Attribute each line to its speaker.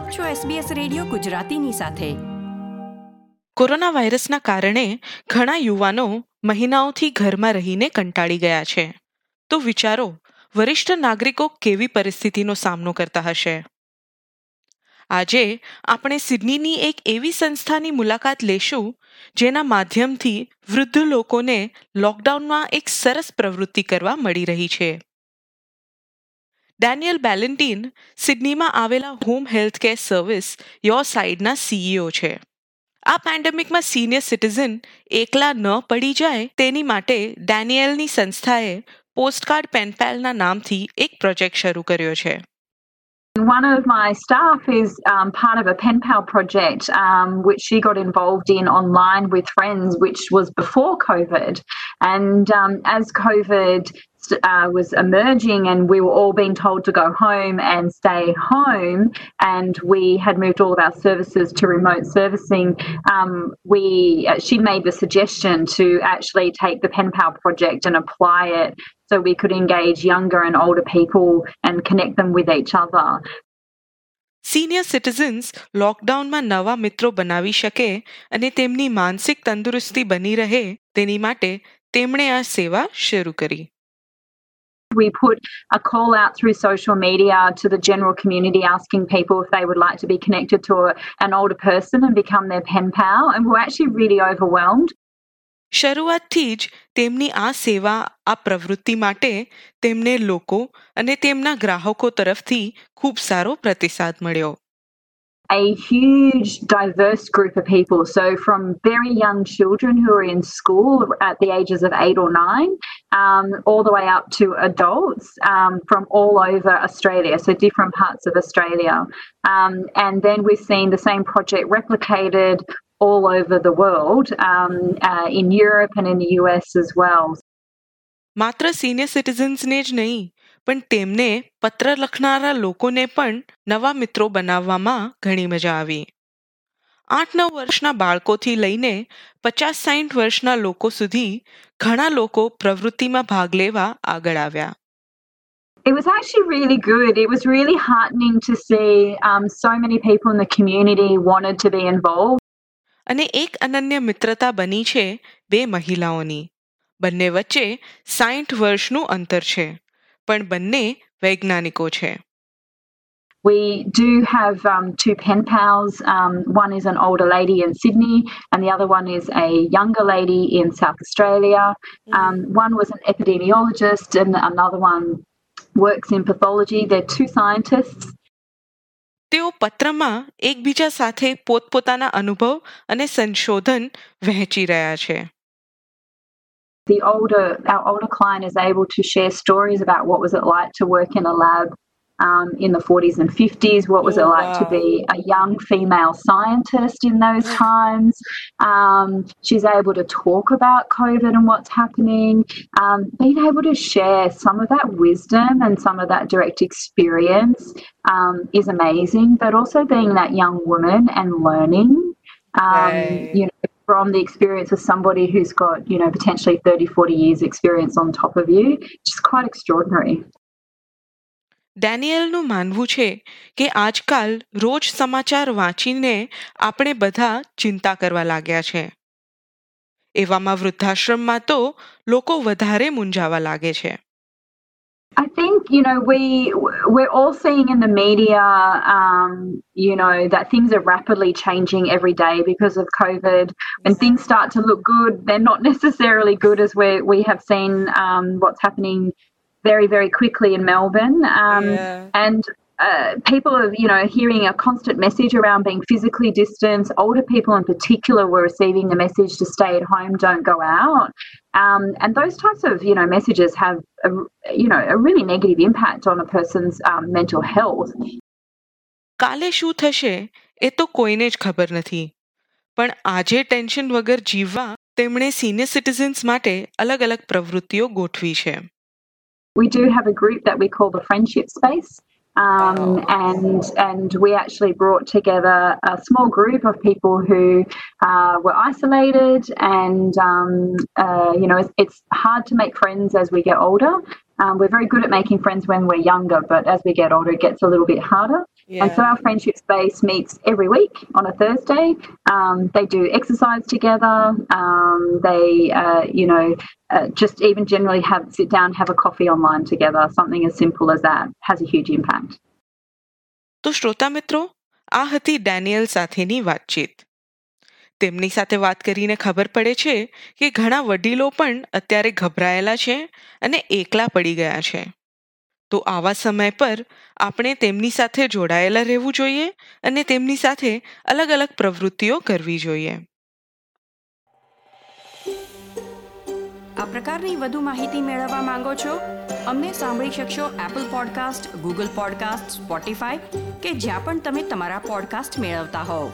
Speaker 1: આપ છો SBS radio ગુજરાતીની સાથે.
Speaker 2: કોરોના વાયરસના કારણે ઘણા યુવાનો મહિનાઓથી ઘરમાં રહીને કંટાળી ગયા છે. તો વિચારો, વરિષ્ઠ નાગરિકો કેવી પરિસ્થિતિનો સામનો કરતા હશે? આજે આપણે સિડનીની એક એવી સંસ્થાની મુલાકાત લેશું, જેના માધ્યમથી વૃદ્ધ લોકોને લોકડાઉનમાં એક સરસ પ્રવૃત્તિ કરવા મળી રહી છે. ડેનિયલ બેલેન્ટીન સિડનીમાં આવેલા home health care service your સાઇડના CEO છે આ પેન્ડેમિકમાં સિનિયર સિટીઝન એકલા ન પડી જાય તેની માટે ડેનિયલની સંસ્થાએ પોસ્ટકાર્ડ પેનપેલના નામથી એક પ્રોજેક્ટ શરૂ કર્યો છે
Speaker 3: One of my staff is um, part of a pen pal project, um, which she got involved in online with friends, which was before COVID. And um, as COVID uh, was emerging and we were all being told to go home and stay home and we had moved all of our services to remote servicing um, we uh, she made the suggestion to actually take the pen pal project and apply it so we could engage younger and older people and connect them with each other
Speaker 2: senior citizens લોકડાઉનમાં નવા મિત્રો બનાવી શકે અને તેમની માનસિક તંદુરસ્તી બની રહે તેની માટે તેમણે આ સેવા શરૂ કરી
Speaker 3: We put a call out through social media to the general community asking people if they would like to be connected to a, an older person and become their pen pal. And we're actually really overwhelmed.
Speaker 2: શરૂઆતથી જ તેમની આ સેવા આ પ્રવૃત્તિ માટે તેમને લોકો અને તેમના ગ્રાહકો તરફથી ખૂબ સારો પ્રતિસાદ મળ્યો
Speaker 3: a huge, diverse group of people. So, from very young children who are in school at the ages of eight or nine, um, all the way up to adults um, from all over Australia, so different parts of Australia. Um, and then we've seen the same project replicated all over the world um, uh, in Europe and in the US as well.
Speaker 2: માત્ર senior સિટીઝન્સને જ નહીં પણ તેમને પત્ર લખનારા લોકોને પણ નવા મિત્રો બનાવવામાં ઘણી મજા આવી આઠ નવ વર્ષના બાળકોથી લઈને પચાસ સાઠ વર્ષના લોકો સુધી ઘણા લોકો પ્રવૃત્તિમાં ભાગ લેવા આગળ આવ્યા
Speaker 3: It was actually really good. It was really heartening to see um, so many people in the community wanted to be involved.
Speaker 2: અને એક અનન્ય મિત્રતા બની છે બે મહિલાઓની બંને વચ્ચે સાઠ વર્ષનું અંતર છે પણ બંને વૈજ્ઞાનિકો છે
Speaker 3: We do have um, two pen pals. Um, one is an older lady in Sydney, and the other one is a younger lady in South Australia. Um, one was an epidemiologist, and another one works in pathology. They're two scientists.
Speaker 2: તેઓ પત્રમાં એકબીજા સાથે પોતપોતાના અનુભવ અને સંશોધન વહેંચી રહ્યા છે
Speaker 3: The older our older client is able to share stories about what was it like to work in a lab um, in the 40s and 50s. What was it
Speaker 2: Oh,
Speaker 3: like to be a young female scientist in those times? Um, she's able to talk about COVID and what's happening. Um, being able to share some of that wisdom and some of that direct experience um, is amazing. But also being that young woman and learning. Um,
Speaker 2: Right.
Speaker 3: you know, from the experience of somebody who's got, you know, potentially 30, 40 years experience on top of you, just quite extraordinary.
Speaker 2: ડેનિયલનું માનવું છે કે આજકાલ રોજ સમાચાર વાંચીને આપણે બધા ચિંતા કરવા લાગ્યા છે એવામાં વૃદ્ધાશ્રમમાં તો લોકો વધારે મૂંઝાવા લાગે છે
Speaker 3: I think you know we we're all seeing in the media, um, you know, that things are rapidly changing every day because of COVID. When things start to look good, they're not necessarily good as we we have seen um, what's happening very very quickly in Melbourne. Um, and uh, people are, you know, hearing a constant message around being physically distanced. Older people, in particular, were receiving the message to stay at home, don't go out. Um, and those types of, you know, messages have, a, you know, a really negative impact on a person's um, mental health.
Speaker 2: કાલે શું થશે એ તો કોઈને જ ખબર નથી પણ આજે ટેન્શન વગર જીવવા તેમણે સિનિયર સિટીઝન્સ માટે અલગ અલગ પ્રવૃત્તિઓ ગોઠવી છે
Speaker 3: we do have a group that we call the Friendship Space. Um, and and we actually brought together a small group of people who uh, were isolated, and um, uh, you know it's, it's hard to make friends as we get older. Um, we're very good at making friends when we're younger, but as we get older, it gets a little bit harder. And so our friendship space meets every week on a Thursday. Um, they do exercise together. Um, they, uh, you know, uh, just even generally have sit down, have a coffee online together. Something as simple as that has a huge impact.
Speaker 2: તો શ્રોતા મિત્રો આ હતી Daniel સાથેની વાતચીત તેમની સાથે વાત કરીને ખબર પડે છે કે ઘણા વડીલો પણ અત્યારે ગભરાયેલા છે અને એકલા પડી ગયા છે. તો આવા સમય પર આપણે તેમની સાથે જોડાયેલા રહેવું જોઈએ અને તેમની સાથે અલગ અલગ પ્રવૃત્તિઓ કરવી જોઈએ.
Speaker 1: આ પ્રકારની વધુ માહિતી મેળવવા માંગો છો? અમને સાંભળી શકશો Apple podcast Google podcast Spotify કે જ્યાં પણ તમે તમારા પોડકાસ્ટ મેળવતા હોવ.